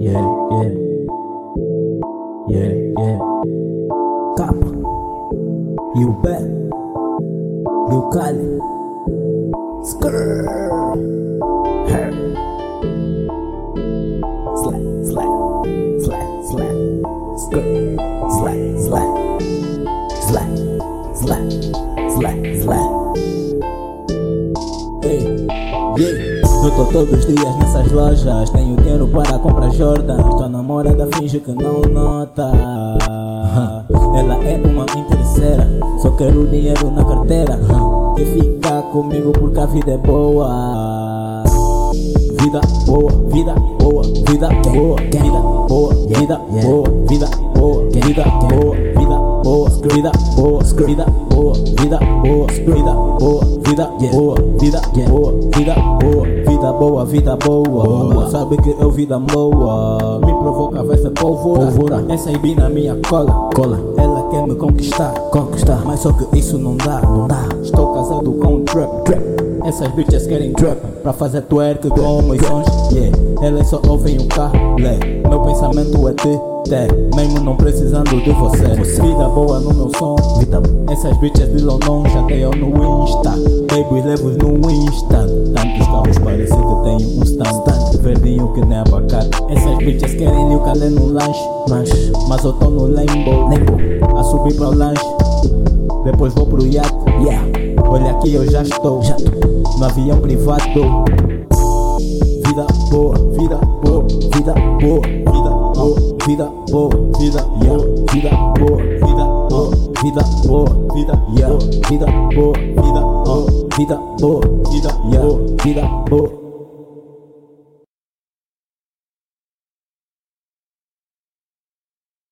Yeah, yeah. Yeah, yeah. Capa. E o pé. E o Cali. Skrrr. Her. Slap, slap. Slap, slap. Skrrr. Slap, slap. Slap, slap. Slap, slap. Eu tô todos os dias nessas lojas. Tenho dinheiro para comprar Jordan. Tua namorada finge que não nota. Ela é uma interesseira. Só quero dinheiro na carteira. Que fica comigo porque a vida é boa. Vida boa, vida boa, vida boa, vida boa, vida boa, vida boa, vida boa, vida boa, vida boa, vida boa, vida boa, vida boa, vida boa, vida boa, vida boa, vida boa, vida boa. Sabe que eu vida boa. Me provoca, vai ser pólvora. Essa aí na minha cola, cola. Ela quer me conquistar, conquistar. Mas só que isso não dá, não dá. Estou casado com um trap, trap. Essas bitches querem trap Pra fazer twerk com meus sons Yeah, elas só ouvem o carro Lé, meu pensamento é ter Té, mesmo não precisando de você. Vida boa no meu som. Essas bitches de London já tenho no Insta. Baby levos no Insta. Tantos carros parece que tenho um stand. Verdinho que nem abacate. Essas bitches querem o calé no lanche? Lanche, mas eu tô no limbo Limbo, a subir para o lanche Depois vou pro iate Yeah, olha aqui eu já estou Já tô no avião privado. Vida boa, vida boa, vida boa, vida boa, vida boa, vida yeah, vida boa, vida boa, vida boa, vida yeah, vida boa, vida boa, vida boa, vida yeah, vida boa.